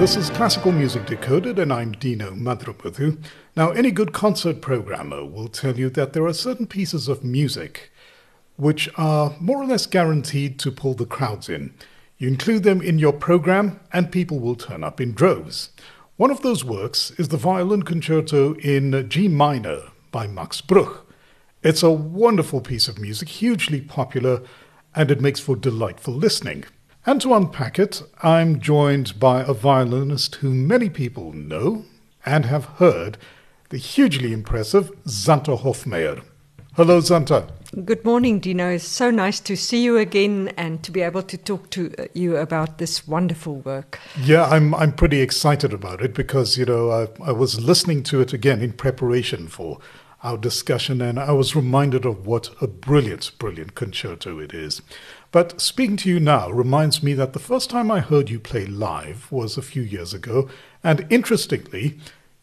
This is Classical Music Decoded, and I'm Dino Madruputhu. Now, any good concert programmer will tell you that there are certain pieces of music which are more or less guaranteed to pull the crowds in. You include them in your program, and people will turn up in droves. One of those works is the Violin Concerto in G minor by Max Bruch. It's a wonderful piece of music, hugely popular, and it makes for delightful listening. And to unpack it, I'm joined by a violinist whom many people know and have heard, the hugely impressive Zanta Hofmeyr. Hello, Zanta. Good morning, Dino. It's so nice to see you again and to be able to talk to uh, you about this wonderful work. Yeah, I'm I'm pretty excited about it because you know I, I was listening to it again in preparation for our discussion, and I was reminded of what a brilliant, brilliant concerto it is. But speaking to you now reminds me that the first time I heard you play live was a few years ago, and interestingly,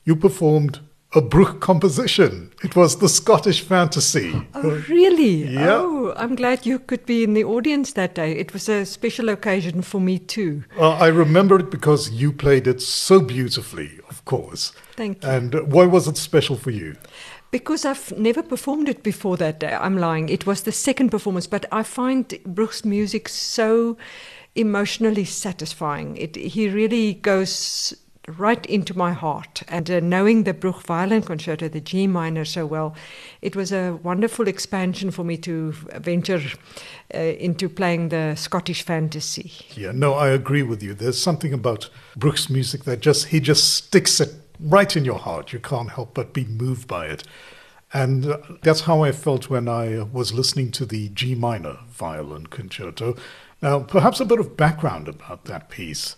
you performed a Bruch composition. It was the Scottish Fantasy. Oh, really? Yeah. Oh, I'm glad you could be in the audience that day. It was a special occasion for me too. Uh, I remember it because you played it so beautifully, of course. Thank you. And why was it special for you? Because I've never performed it before that day. I'm lying. It was the second performance, but I find Bruch's music so emotionally satisfying. It, he really goes right into my heart. And uh, knowing the Bruch Violin Concerto, the G minor, so well, it was a wonderful expansion for me to venture uh, into playing the Scottish fantasy. Yeah, no, I agree with you. There's something about Bruch's music that just he just sticks it right in your heart. You can't help but be moved by it. And uh, that's how I felt when I was listening to the G minor violin concerto. Now, perhaps a bit of background about that piece.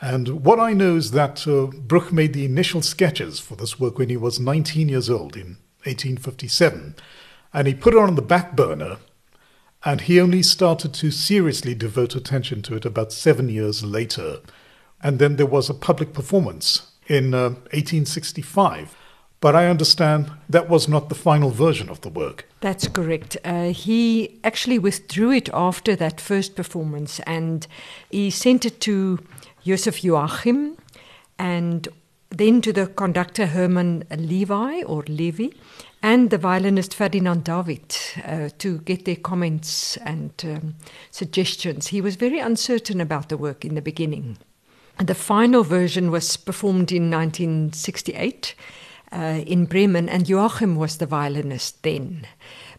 And what I know is that uh, Bruch made the initial sketches for this work when he was 19 years old in 1857. And he put it on the back burner, and he only started to seriously devote attention to it about seven years later. And then there was a public performance in uh, 1865. But I understand that was not the final version of the work. That's correct. Uh, he actually withdrew it after that first performance and he sent it to Joseph Joachim and then to the conductor Herman Levi or Levy and the violinist Ferdinand David uh, to get their comments and um, suggestions. He was very uncertain about the work in the beginning. And the final version was performed in 1968 uh, in Bremen, and Joachim was the violinist then.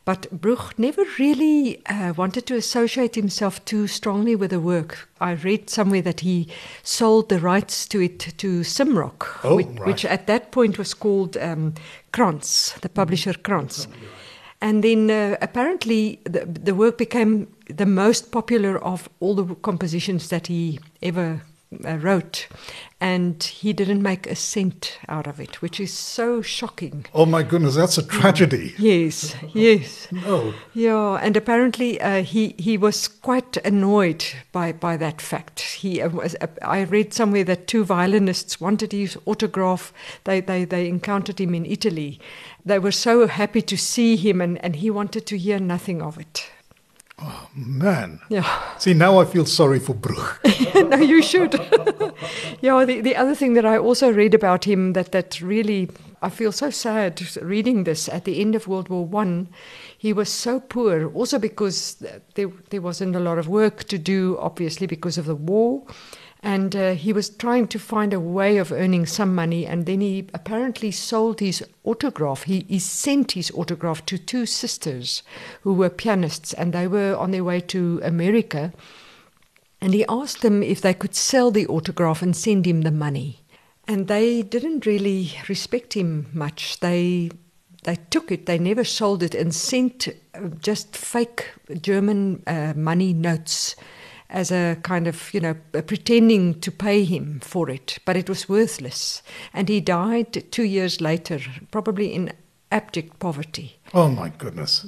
But Bruch never really uh, wanted to associate himself too strongly with the work. I read somewhere that he sold the rights to it to Simrock, Oh, which, right. which at that point was called um, Cranz, the publisher Cranz. And then uh, apparently the, the work became the most popular of all the compositions that he ever wrote. And he didn't make a cent out of it, which is so shocking. Oh my goodness, that's a tragedy. Yes, yes. No. Yeah, and apparently uh, he he was quite annoyed by, by that fact. He uh, was, uh, I read somewhere that two violinists wanted his autograph. They, they they encountered him in Italy. They were so happy to see him, and, and he wanted to hear nothing of it. Oh, man. Yeah. See, now I feel sorry for Bruch. no, you should. yeah, the, the other thing that I also read about him that, that really I feel so sad reading this at the end of World War One. He was so poor, also because there, there wasn't a lot of work to do, obviously because of the war. And uh, he was trying to find a way of earning some money, and then he apparently sold his autograph. He, he sent his autograph to two sisters who were pianists, and they were on their way to America. And he asked them if they could sell the autograph and send him the money. And they didn't really respect him much. They they took it, they never sold it, and sent uh, just fake German uh, money notes as a kind of, you know, pretending to pay him for it. But it was worthless. And he died two years later, probably in abject poverty. Oh my goodness.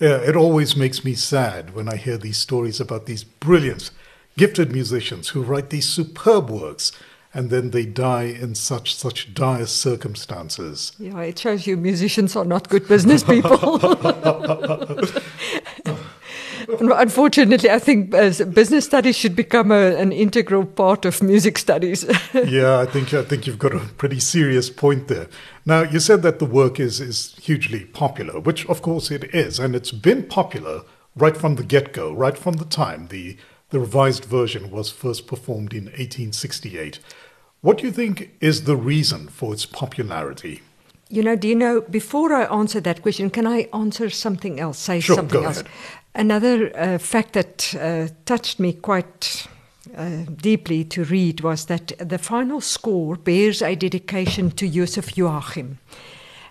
Yeah, it always makes me sad when I hear these stories about these brilliant, gifted musicians who write these superb works and then they die in such such dire circumstances. Yeah, it shows you musicians are not good business people. Unfortunately, I think business studies should become a, an integral part of music studies. yeah, I think I think you've got a pretty serious point there. Now, you said that the work is is hugely popular, which of course it is, and it's been popular right from the get-go, right from the time the the revised version was first performed in 1868. What do you think is the reason for its popularity? You know, do you know, before I answer that question, can I answer something else, say sure, something else? Ahead. Another uh, fact that uh, touched me quite uh, deeply to read was that the final score bears a dedication to Joseph Joachim,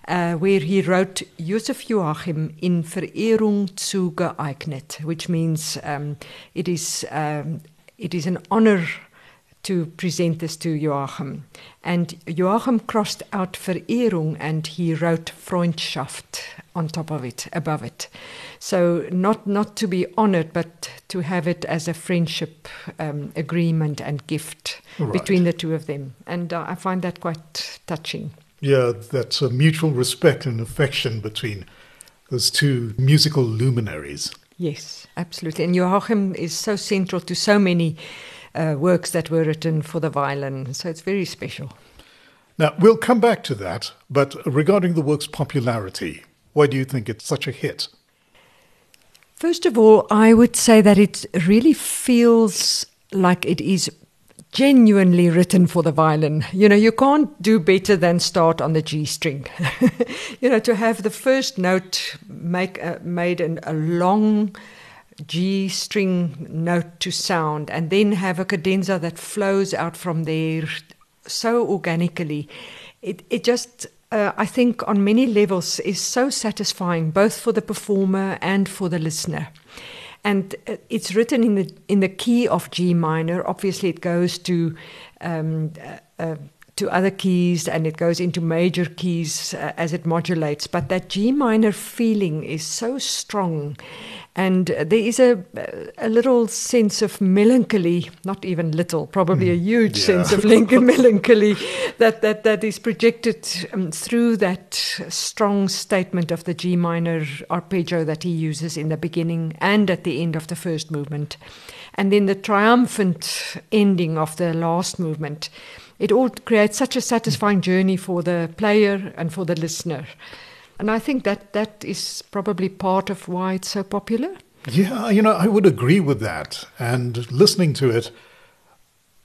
uh, where he wrote Joseph Joachim in Verehrung zugeeignet, which means um, it, is, um, it is an honor to present this to Joachim. And Joachim crossed out Verehrung and he wrote Freundschaft on top of it, above it. So not not to be honored, but to have it as a friendship um, agreement and gift right. between the two of them. And uh, I find that quite touching. Yeah, that's a mutual respect and affection between those two musical luminaries. Yes, absolutely. And Joachim is so central to so many uh, works that were written for the violin. So it's very special. Now, we'll come back to that, but regarding the work's popularity, why do you think it's such a hit? First of all, I would say that it really feels like it is genuinely written for the violin. You know, you can't do better than start on the G string. you know, to have the first note make a, made an, a long G string note to sound and then have a cadenza that flows out from there so organically. It, it just, uh, I think, on many levels is so satisfying, both for the performer and for the listener. And uh, it's written in the in the key of G minor. Obviously, it goes to um, uh, uh to other keys and it goes into major keys uh, as it modulates. But that G minor feeling is so strong. And there is a, a little sense of melancholy, not even little, probably a hmm. huge yeah. sense of melancholy that, that, that is projected um, through that strong statement of the G minor arpeggio that he uses in the beginning and at the end of the first movement. And then the triumphant ending of the last movement it all creates such a satisfying journey for the player and for the listener. And I think that that is probably part of why it's so popular. Yeah, you know, I would agree with that. And listening to it,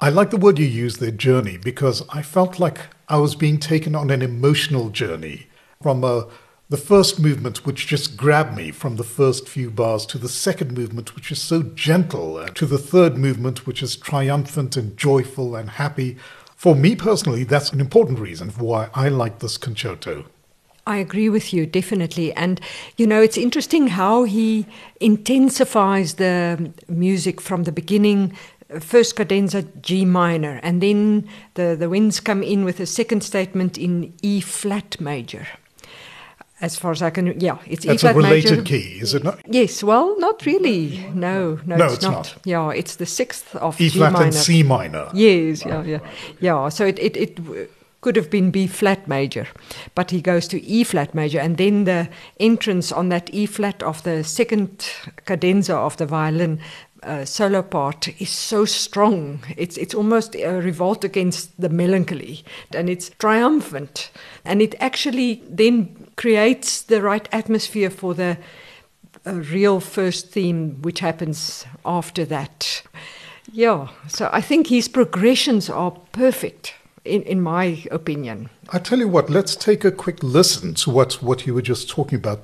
I like the word you used there, journey, because I felt like I was being taken on an emotional journey from uh, the first movement, which just grabbed me from the first few bars, to the second movement, which is so gentle, uh, to the third movement, which is triumphant and joyful and happy, for me personally, that's an important reason for why I like this concerto. I agree with you, definitely. And, you know, it's interesting how he intensifies the music from the beginning. First cadenza G minor, and then the, the winds come in with a second statement in E flat major as far as I can, yeah, it's That's E flat a related major. key, is it not? Yes, well, not really. No, no, no it's, it's not. not. Yeah, it's the sixth of E flat minor. and C minor. Yes, yeah, yeah, yeah. So it, it, it could have been B flat major, but he goes to E flat major, and then the entrance on that E flat of the second cadenza of the violin uh, solo part is so strong. It's it's almost a revolt against the melancholy, and it's triumphant, and it actually then creates the right atmosphere for the uh, real first theme, which happens after that. Yeah, so I think his progressions are perfect, in, in my opinion. I tell you what, let's take a quick listen to what, what you were just talking about.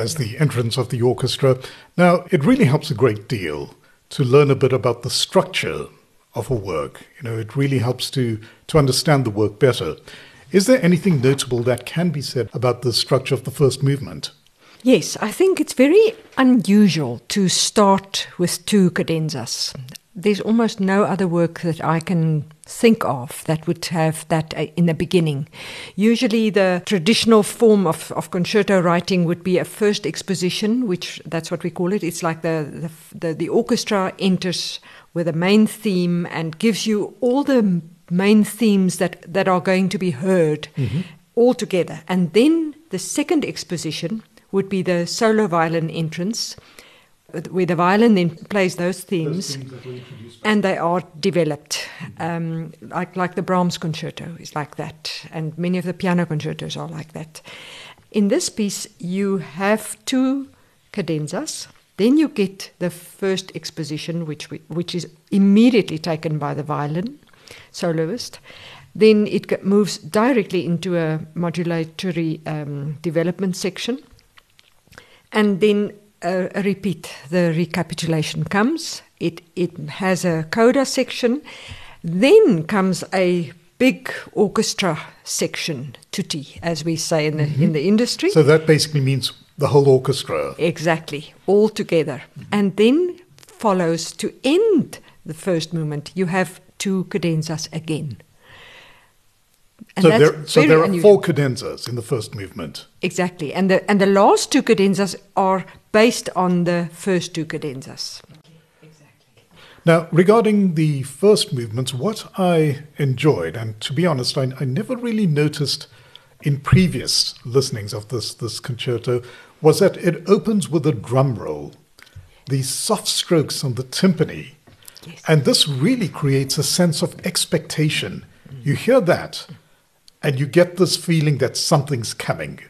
As the entrance of the orchestra. Now, it really helps a great deal to learn a bit about the structure of a work. You know, it really helps to, to understand the work better. Is there anything notable that can be said about the structure of the first movement? Yes, I think it's very unusual to start with two cadenzas. there's almost no other work that I can think of that would have that uh, in the beginning. Usually, the traditional form of, of concerto writing would be a first exposition, which that's what we call it. It's like the, the, the, the orchestra enters with a main theme and gives you all the main themes that, that are going to be heard mm-hmm. all together. And then the second exposition would be the solo violin entrance, where the violin then plays those themes, those themes and they are developed. Um, like, like the Brahms concerto is like that, and many of the piano concertos are like that. In this piece, you have two cadenzas. Then you get the first exposition, which, we, which is immediately taken by the violin soloist. Then it moves directly into a modulatory um, development section. And then a, a, repeat, the recapitulation comes. It, it has a coda section. Then comes a big orchestra section, tutti, as we say in the, mm-hmm. in the industry. So that basically means the whole orchestra. Exactly, all together. Mm-hmm. And then follows to end the first movement, you have two cadenzas again. And so there, so there are unusual. four cadenzas in the first movement. Exactly, and the and the last two cadenzas are based on the first two cadenzas. Exactly. Now, regarding the first movements, what I enjoyed, and to be honest, I, I never really noticed in previous listenings of this this concerto, was that it opens with a drum roll, these soft strokes on the timpani, yes. and this really creates a sense of expectation. You hear that and you get this feeling that something's coming.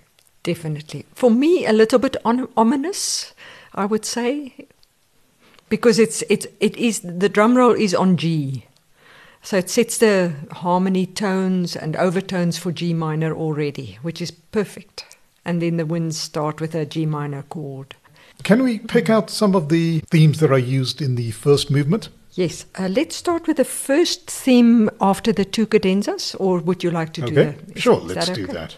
Definitely. For me, a little bit on, ominous, I would say, because it's it it is the drum roll is on G, so it sets the harmony tones and overtones for G minor already, which is perfect. And then the winds start with a G minor chord. Can we pick out some of the themes that are used in the first movement? Yes, uh, let's start with the first theme after the two cadenzas, or would you like to okay. do that? Is sure, let's that okay? do that.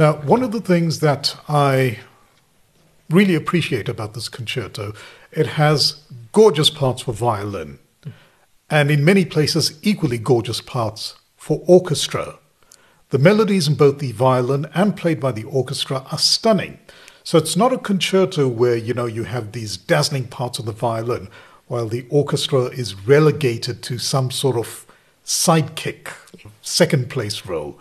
Now, one of the things that I really appreciate about this concerto, it has gorgeous parts for violin, and in many places, equally gorgeous parts for orchestra. The melodies in both the violin and played by the orchestra are stunning. So it's not a concerto where, you know, you have these dazzling parts of the violin while the orchestra is relegated to some sort of sidekick, second place role.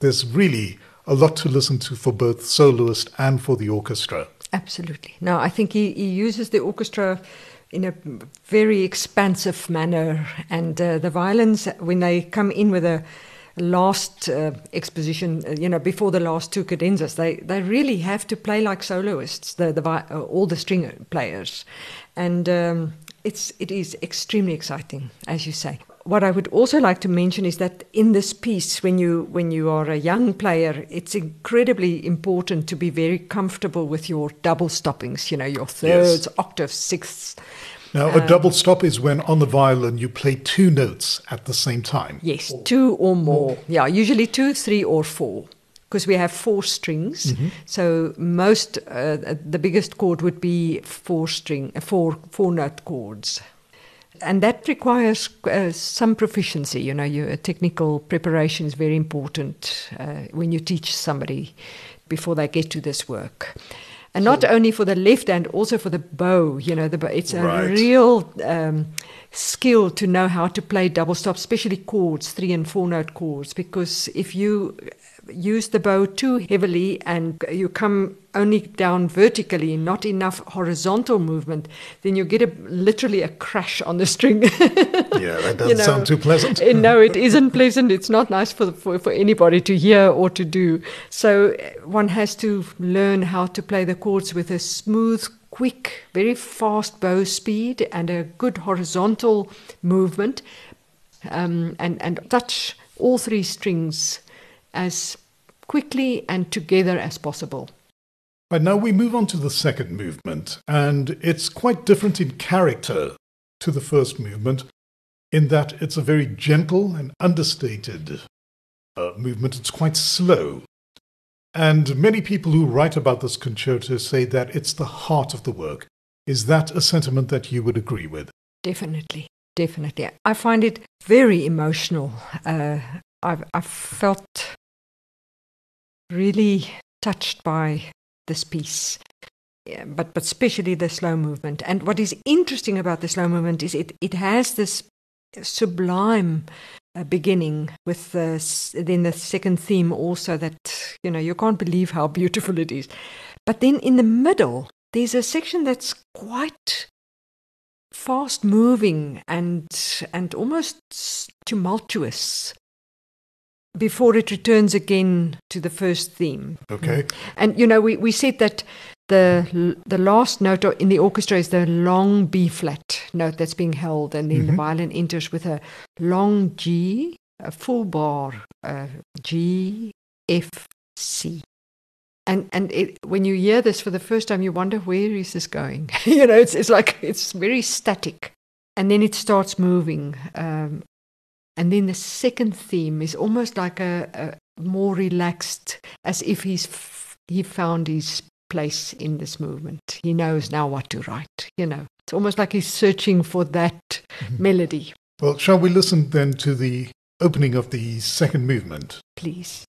There's really a lot to listen to for both soloist and for the orchestra. Absolutely. Now, I think he, he uses the orchestra in a very expansive manner, and uh, the violins, when they come in with a last uh, exposition, uh, you know, before the last two cadenzas, they, they really have to play like soloists, the, the, uh, all the string players. And um, it's, it is extremely exciting, as you say what I would also like to mention is that in this piece, when you when you are a young player, it's incredibly important to be very comfortable with your double stoppings. You know, your thirds, yes. octaves, sixths. Now, a um, double stop is when on the violin you play two notes at the same time. Yes, or, two or more. Yeah, usually two, three, or four. Because we have four strings, mm-hmm. so most uh, the biggest chord would be four string, four four note chords and that requires uh, some proficiency. You know, your technical preparation is very important uh, when you teach somebody before they get to this work. And not only for the left hand, also for the bow. You know, the, it's a right. real um, skill to know how to play double stop, especially chords, three and four note chords. Because if you use the bow too heavily and you come only down vertically, not enough horizontal movement, then you get a literally a crash on the string. yeah, that doesn't you know, sound too pleasant. Eh, no, it isn't pleasant. It's not nice for, for, for anybody to hear or to do. So eh, one has to learn how to play the chords with a smooth, quick, very fast bow speed and a good horizontal movement um, and, and touch all three strings as quickly and together as possible. Right now we move on to the second movement, and it's quite different in character to the first movement in that it's a very gentle and understated uh, movement. It's quite slow. And many people who write about this concerto say that it's the heart of the work. Is that a sentiment that you would agree with? Definitely, definitely. I find it very emotional. Uh, I've, I've felt really touched by this piece. Yeah, but but especially the slow movement. And what is interesting about the slow movement is it, it has this sublime uh, beginning with the, then the second theme also that you know you can't believe how beautiful it is. But then in the middle there's a section that's quite fast moving and and almost tumultuous before it returns again to the first theme. Okay. And you know, we, we said that the the last note in the orchestra is the long B flat note that's being held, and then mm-hmm. the violin enters with a long G, a full bar, uh, G, F, C. And and it, when you hear this for the first time, you wonder where is this going? you know, it's it's like it's very static, and then it starts moving. Um, and then the second theme is almost like a, a more relaxed, as if he's f- he found his place in this movement. He knows now what to write. You know, it's almost like he's searching for that mm-hmm. melody. Well, shall we listen then to the opening of the second movement? Please.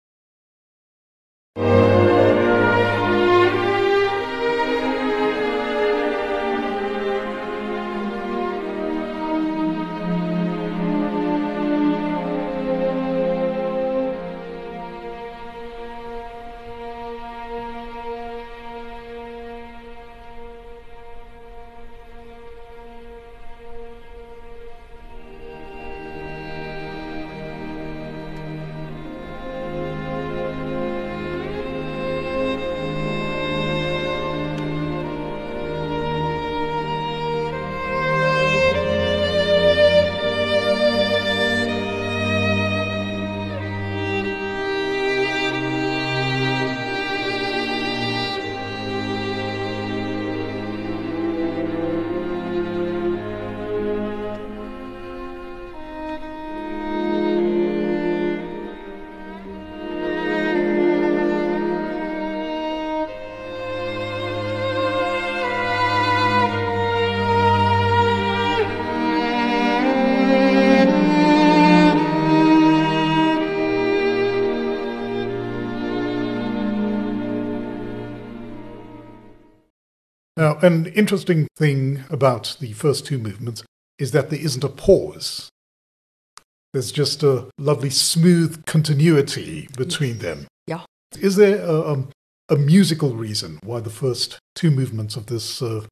An interesting thing about the first two movements is that there isn't a pause. There's just a lovely smooth continuity between them. Yeah. Is there a, a, a musical reason why the first two movements of this uh,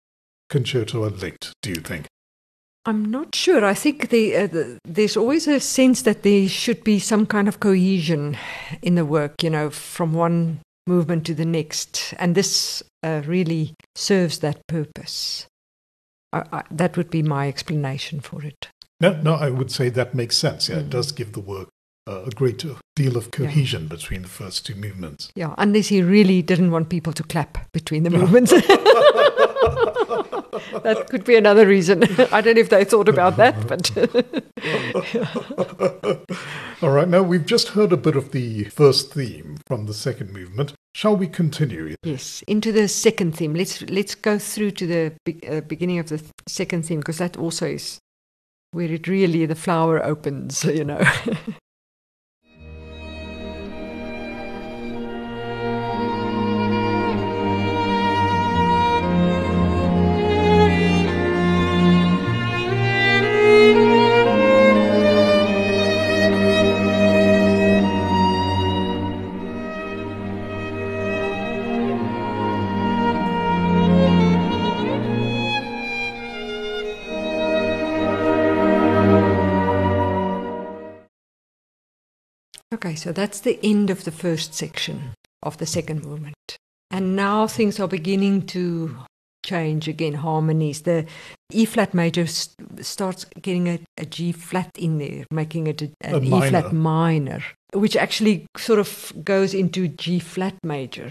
concerto are linked, do you think? I'm not sure. I think the, uh, the, there's always a sense that there should be some kind of cohesion in the work, you know, from one movement to the next. And this uh, really serves that purpose. I, I, that would be my explanation for it. No, no, I would say that makes sense. Yeah, mm. it does give the work a great deal of cohesion yeah. between the first two movements. Yeah, unless he really didn't want people to clap between the movements. that could be another reason. I don't know if they thought about that, but. All right, now we've just heard a bit of the first theme from the second movement. Shall we continue? Yes, into the second theme. Let's let's go through to the be- uh, beginning of the th- second theme because that also is where it really the flower opens. You know. Okay, so that's the end of the first section of the second movement. And now things are beginning to change again, harmonies. The E flat major st- starts getting a, a G flat in there, making it a, an E flat minor. which actually sort of goes into G flat major.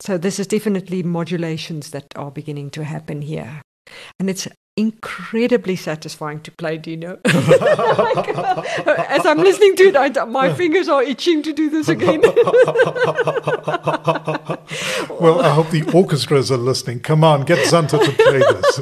So this is definitely modulations that are beginning to happen here. And it's incredibly satisfying to play Dino. As I'm listening to it, I, my fingers are itching to do this again. well, I hope the orchestras are listening. Come on, get Zanta to play this.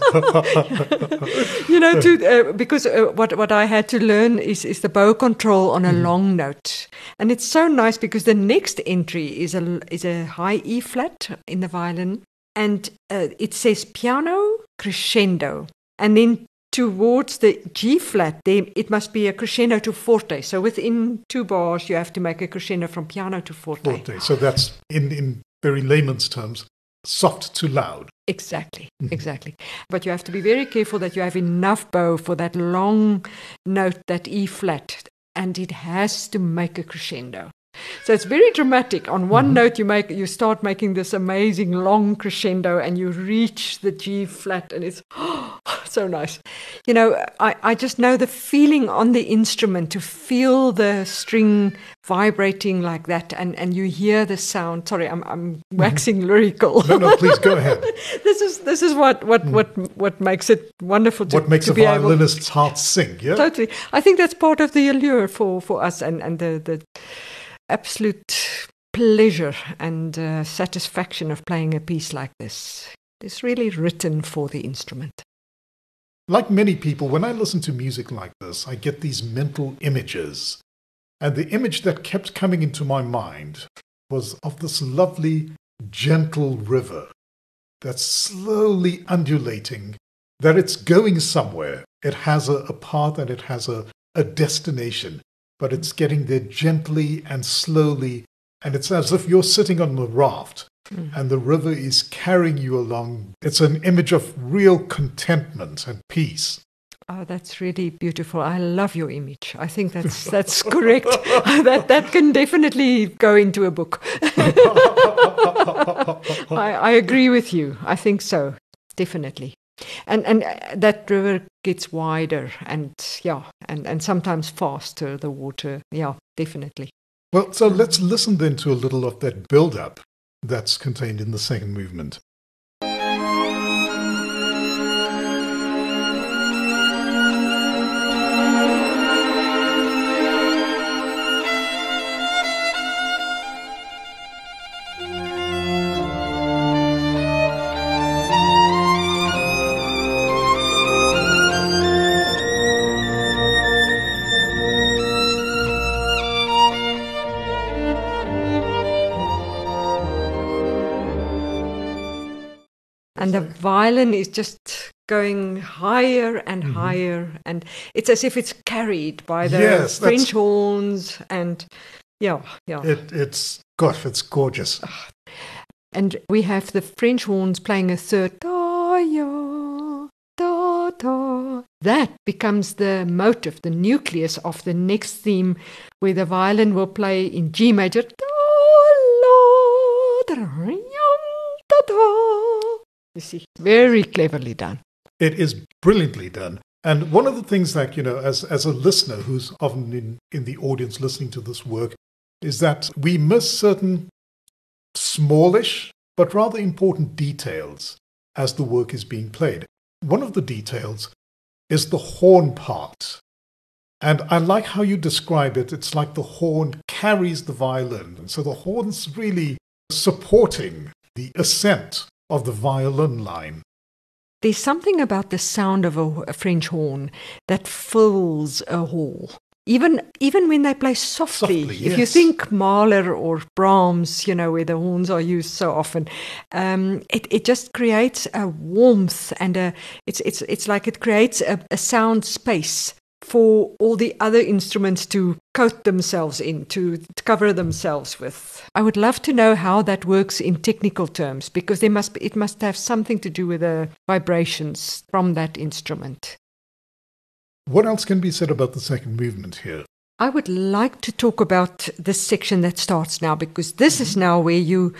you know, to, uh, because uh, what what I had to learn is is the bow control on a mm. long note, and it's so nice because the next entry is a is a high E flat in the violin, and uh, it says piano crescendo. And then towards the G flat, there it must be a crescendo to forte. So within two bars, you have to make a crescendo from piano to forte. Forte. So that's in in very layman's terms, soft to loud. Exactly, mm-hmm. exactly. But you have to be very careful that you have enough bow for that long note, that E flat, and it has to make a crescendo. So it's very dramatic. On one mm-hmm. note, you make you start making this amazing long crescendo, and you reach the G flat, and it's oh, so nice. You know, I, I just know the feeling on the instrument to feel the string vibrating like that, and, and you hear the sound. Sorry, I'm I'm mm-hmm. waxing mm-hmm. lyrical. No, no, please go ahead. this is this is what what mm. what what makes it wonderful. To, what makes to a violinist's able... heart sing? Yeah, totally. I think that's part of the allure for for us, and and the the absolute pleasure and uh, satisfaction of playing a piece like this. It's really written for the instrument. Like many people, when I listen to music like this, I get these mental images. And the image that kept coming into my mind was of this lovely, gentle river that's slowly undulating, that it's going somewhere. It has a, a path and it has a, a destination but it's getting there gently and slowly. And it's as if you're sitting on the raft mm. and the river is carrying you along. It's an image of real contentment and peace. Oh, that's really beautiful. I love your image. I think that's that's correct. that that can definitely go into a book. I, I agree with you. I think so. Definitely and and uh, that river gets wider and yeah and and sometimes faster the water. Yeah definitely. Well so let's listen then to a little of that build up that's contained in the second movement and the violin is just going higher and mm-hmm. higher and it's as if it's carried by the yes, french horns and yeah yeah it, it's gosh it's gorgeous and we have the french horns playing a third da, ya, da, da. that becomes the motive the nucleus of the next theme where the violin will play in g major da, la, da, you see, very cleverly done. It is brilliantly done. And one of the things that, you know, as, as a listener who's often in, in the audience listening to this work, is that we miss certain smallish but rather important details as the work is being played. One of the details is the horn part. And I like how you describe it. It's like the horn carries the violin. And so the horn's really supporting the ascent of the violin line. There's something about the sound of a, a French horn that fills a hall. Even even when they play softly, softly if you think Mahler or Brahms, you know where the horns are used so often, um, it it just creates a warmth and a it's it's it's like it creates a, a sound space for all the other instruments to coat themselves in, to, cover themselves with. I would love to know how that works in technical terms because there must be, it must have something to do with the vibrations from that instrument. What else can be said about the second movement here? I would like to talk about this section that starts now because this mm-hmm. is now where you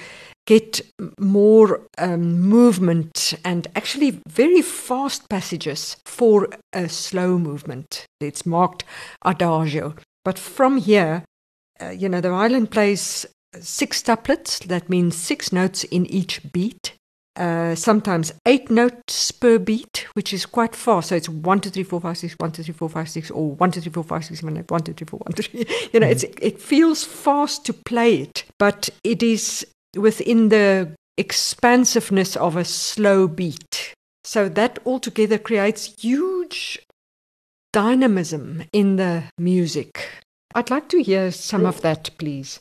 get more um, movement and actually very fast passages for a slow movement. It's marked adagio. But from here, uh, you know, the violin plays six tuplets. That means six notes in each beat. Uh, sometimes eight notes per beat, which is quite fast. So it's one, two, three, four, five, six, one, two, three, four, five, six, or one, two, three, four, five, six, seven, eight, one, two, three, four, one, two, three. You know, mm. it's it feels fast to play it, but it is within the expansiveness of a slow beat. So that altogether creates huge dynamism in the music. I'd like to hear some of that, please.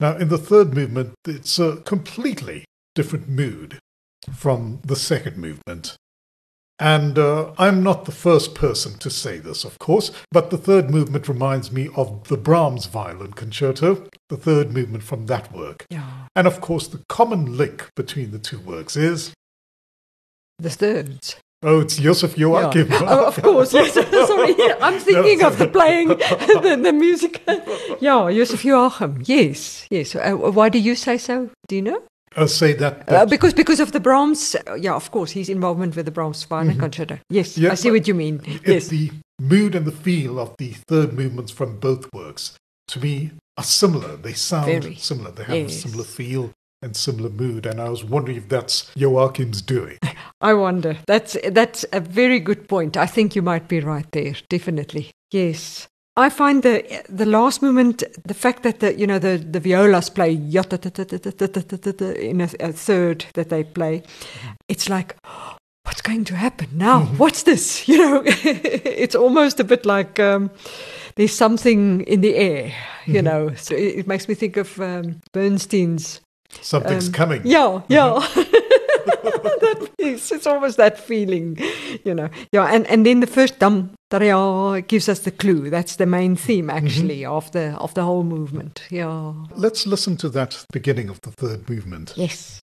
Now, in the third movement, it's a completely different mood from the second movement. And uh, I'm not the first person to say this, of course, but the third movement reminds me of the Brahms Violin Concerto, the third movement from that work. Yeah. And of course, the common link between the two works is. The thirds. Oh, it's Joseph Joachim. Yeah. oh, of course. Yes. Sorry, I'm thinking of the playing, the, the music. yeah, Joseph Joachim. Yes, yes. Uh, why do you say so? Do you know? Uh, say that, uh, because because of the Brahms. Uh, yeah, of course, his involvement with the Brahms Violin mm-hmm. Concerto. Yes, yeah, I see what you mean. Yes, the mood and the feel of the third movements from both works to me are similar. They sound Very. similar. They have yes. a similar feel and similar mood. And I was wondering if that's Joachim's doing. I wonder. That's that's a very good point. I think you might be right there. Definitely. Yes. I find the the last movement, the fact that the you know the the violas play in a, a third that they play, it's like what's going to happen now? What's this? You know, it's almost a bit like um, there's something in the air. You know, so it, it makes me think of um, Bernstein's Something's um, coming. Yeah, yeah. that is, it's almost that feeling, you know. Yeah, and, and then the first dum taria gives us the clue. That's the main theme mm-hmm. actually mm-hmm. of the of the whole movement. Yeah. Let's listen to that beginning of the third movement. Yes.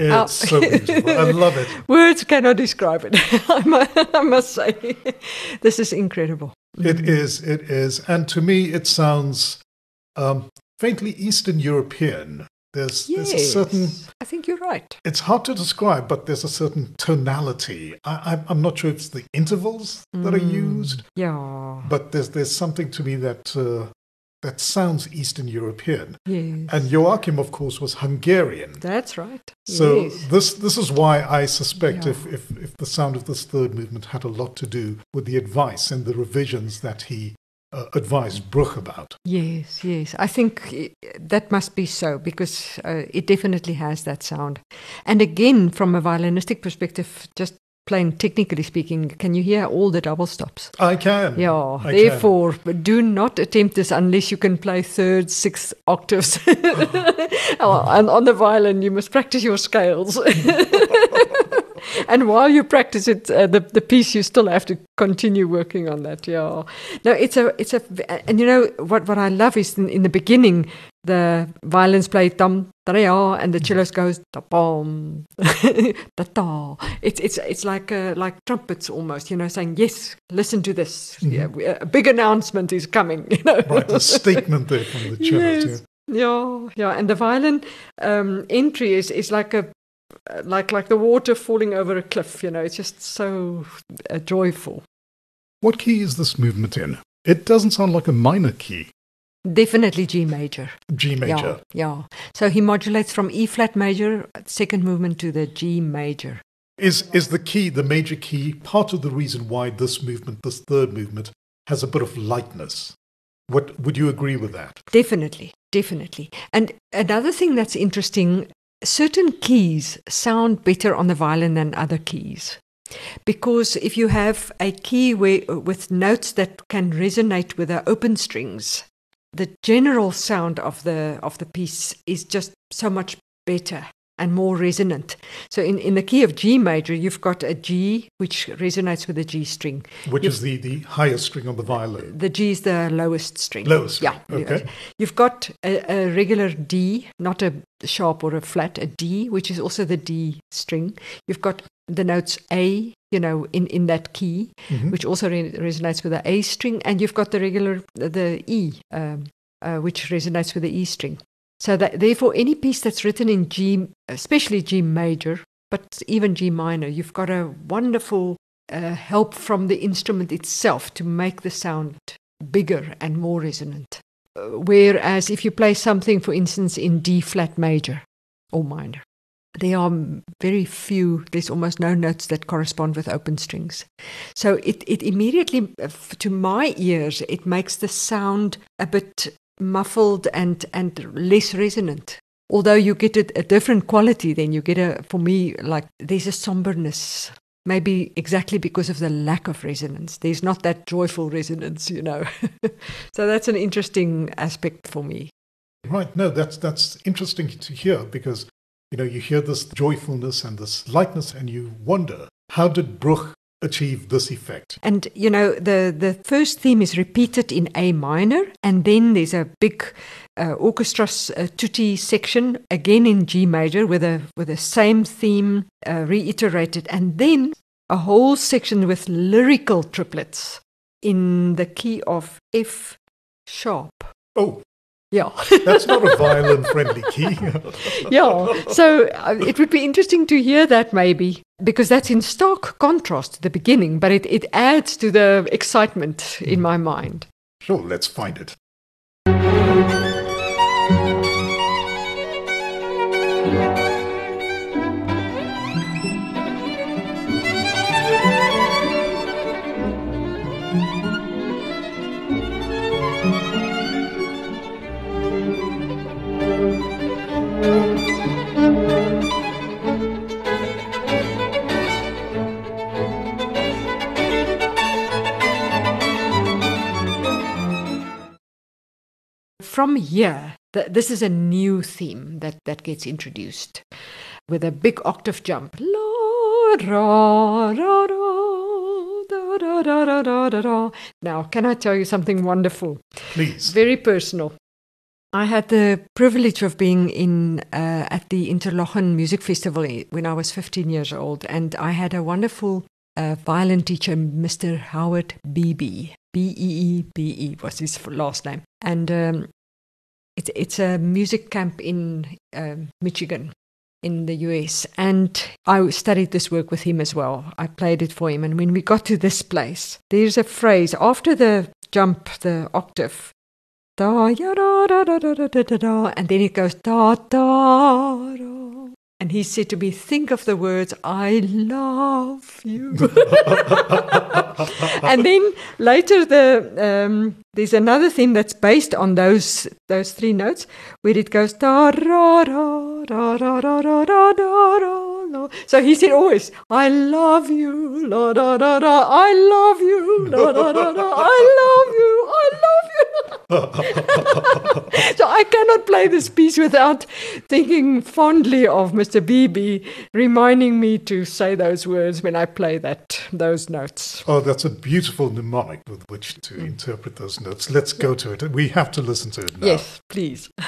It's so beautiful. I love it. Words cannot describe it. I must say, this is incredible. It is. It is. And to me, it sounds um, faintly Eastern European. There's, yes, there's a certain. I think you're right. It's hard to describe, but there's a certain tonality. I, am not sure it's the intervals that mm, are used. Yeah. But there's there's something to me that uh, that sounds Eastern European. Yes. And Joachim, of course, was Hungarian. That's right. So yes. this this is why I suspect yeah. if, if, if the sound of this third movement had a lot to do with the advice and the revisions that he uh, advised Bruch about. Yes, yes. I think it, that must be so because uh, it definitely has that sound. And again, from a violinistic perspective, just plain technically speaking, can you hear all the double stops? I can. Yeah. I Therefore, can. do not attempt this unless you can play third, sixth octaves. and on the violin, you must practice your scales. and while you practice it, uh, the the piece you still have to continue working on that. Yeah. No, it's a it's a and you know what what I love is in, in the beginning the violins play tam tarea and the cellos goes ta pom ta ta. It's it's it's like uh, like trumpets almost, you know, saying yes, listen to this. Mm-hmm. Yeah, we, a big announcement is coming. You know, right? A statement there from the cellos. Yes. Yeah. yeah, yeah, and the violin um, entry is is like a like like the water falling over a cliff. You know, it's just so uh, joyful. What key is this movement in? It doesn't sound like a minor key. Definitely G major. G major. Yeah, yeah. So he modulates from E flat major, second movement to the G major. Is is the key, the major key, part of the reason why this movement, this third movement, has a bit of lightness. What would you agree with that? Definitely, definitely. And another thing that's interesting certain keys sound better on the violin than other keys. Because if you have a key where, with notes that can resonate with the open strings, the general sound of the of the piece is just so much better and more resonant. So in, in the key of G major, you've got a G which resonates with the G string. Which you've, is the, the highest string on the violin. The G is the lowest string. Lowest. Yeah. Okay. You've got a, a regular D, not a sharp or a flat, a D, which is also the D string. You've got the notes A, you know, in, in that key, mm-hmm. which also re- resonates with the A string, and you've got the regular, the E, um, uh, which resonates with the E string. So that therefore, any piece that's written in G, especially G major, but even G minor, you've got a wonderful uh, help from the instrument itself to make the sound bigger and more resonant. Uh, whereas if you play something, for instance, in D flat major or minor, there are very few, there's almost no notes that correspond with open strings. So it, it immediately, to my ears, it makes the sound a bit muffled and, and less resonant. Although you get a, a different quality, then you get a, for me, like there's a somberness maybe exactly because of the lack of resonance. There's not that joyful resonance, you know. so that's an interesting aspect for me. Right. No, that's that's interesting to hear because you know you hear this joyfulness and this lightness, and you wonder how did Bruch achieve this effect. And you know, the the first theme is repeated in A minor, and then there's a big uh, orchestra uh, tutti section again in G major with a with the same theme uh, reiterated, and then a whole section with lyrical triplets in the key of F sharp. Oh, yeah. That's not a violin friendly key. yeah. So uh, it would be interesting to hear that maybe, because that's in stark contrast to the beginning, but it, it adds to the excitement in my mind. Sure, let's find it. From here, this is a new theme that, that gets introduced with a big octave jump. Now, can I tell you something wonderful? Please. Very personal. I had the privilege of being in uh, at the Interlochen Music Festival when I was 15 years old, and I had a wonderful uh, violin teacher, Mr. Howard Beebe. B E E B E was his last name, and um, it's it's a music camp in uh, Michigan, in the US, and I studied this work with him as well. I played it for him, and when we got to this place, there's a phrase after the jump, the octave. Da, da, da, da, da, da, da, da, and then it goes da da da. And he said to me, Think of the words, I love you. and then later, the, um, there's another thing that's based on those, those three notes where it goes da da da da da da da da da da. So he said always, I love you, la da da da, I love you, la da da da, I love you, I love you. so I cannot play this piece without thinking fondly of Mr. Beebe reminding me to say those words when I play that those notes. Oh, that's a beautiful mnemonic with which to interpret those notes. Let's go to it. We have to listen to it now. Yes, please.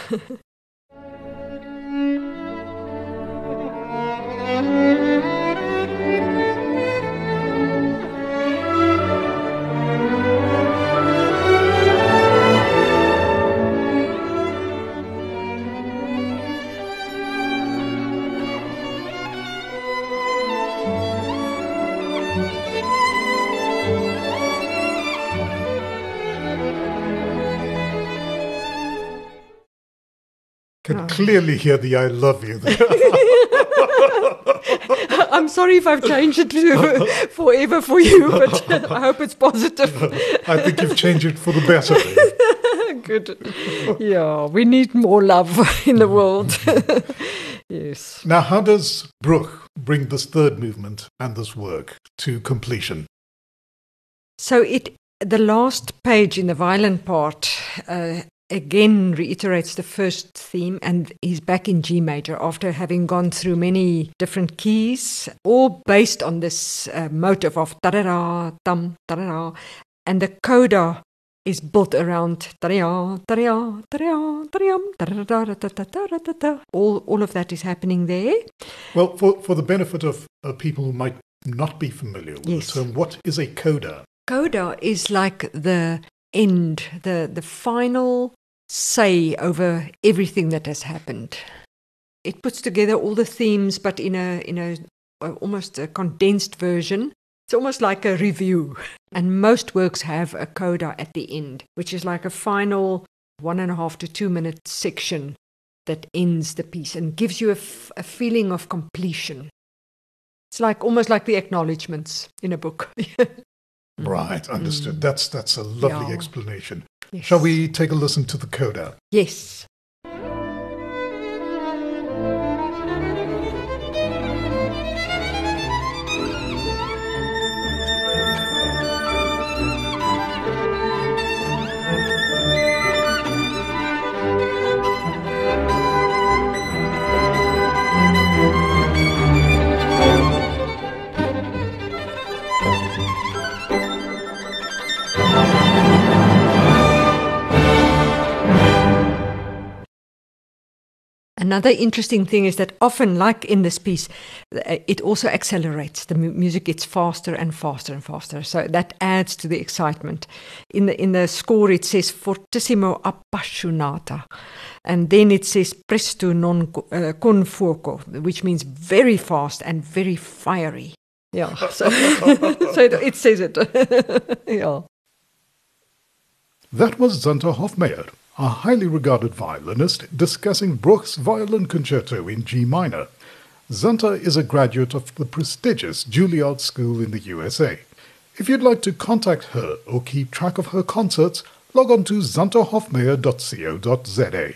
clearly hear the I love you. I'm sorry if I've changed it to forever for you, but I hope it's positive. I think you've changed it for the better. Good. Yeah, we need more love in the world. yes. Now, how does Bruch bring this third movement and this work to completion? So it the last page in the violin part uh, again reiterates the first theme and he's back in G major after having gone through many different keys, all based on this uh, motive of da-da-da, dum, da-da-da. And the coda is built around all all of that is happening there. Well, for for the benefit of uh, people who might not be familiar with Yes. the term, what is a coda? Coda is like the end, the the final say over everything that has happened. It puts together all the themes, but in a in a almost a condensed version. It's almost like a review. And most works have a coda at the end, which is like a final one and a half to two minute section that ends the piece and gives you a, f- a feeling of completion. It's like almost like the acknowledgements in a book. Right, understood. Mm. That's that's a lovely Yeah. explanation. Yes. Shall we take a listen to the coda? Yes. Another interesting thing is that often, like in this piece, uh, it also accelerates. The mu- music gets faster and faster and faster, so that adds to the excitement. In the in the score, it says fortissimo appassionata, and then it says presto non uh, con fuoco, which means very fast and very fiery. Yeah, so, so it, it says it. yeah. That was Zanta Hofmeyr, a highly regarded violinist, discussing Bruch's Violin Concerto in G minor. Zanta is a graduate of the prestigious Juilliard School in the USA. If you'd like to contact her or keep track of her concerts, log on to zantahofmeyr.co.za.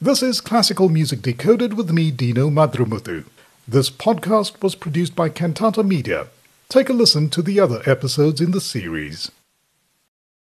This is Classical Music Decoded with me, Dino Madrumuthu. This podcast was produced by Cantata Media. Take a listen to the other episodes in the series.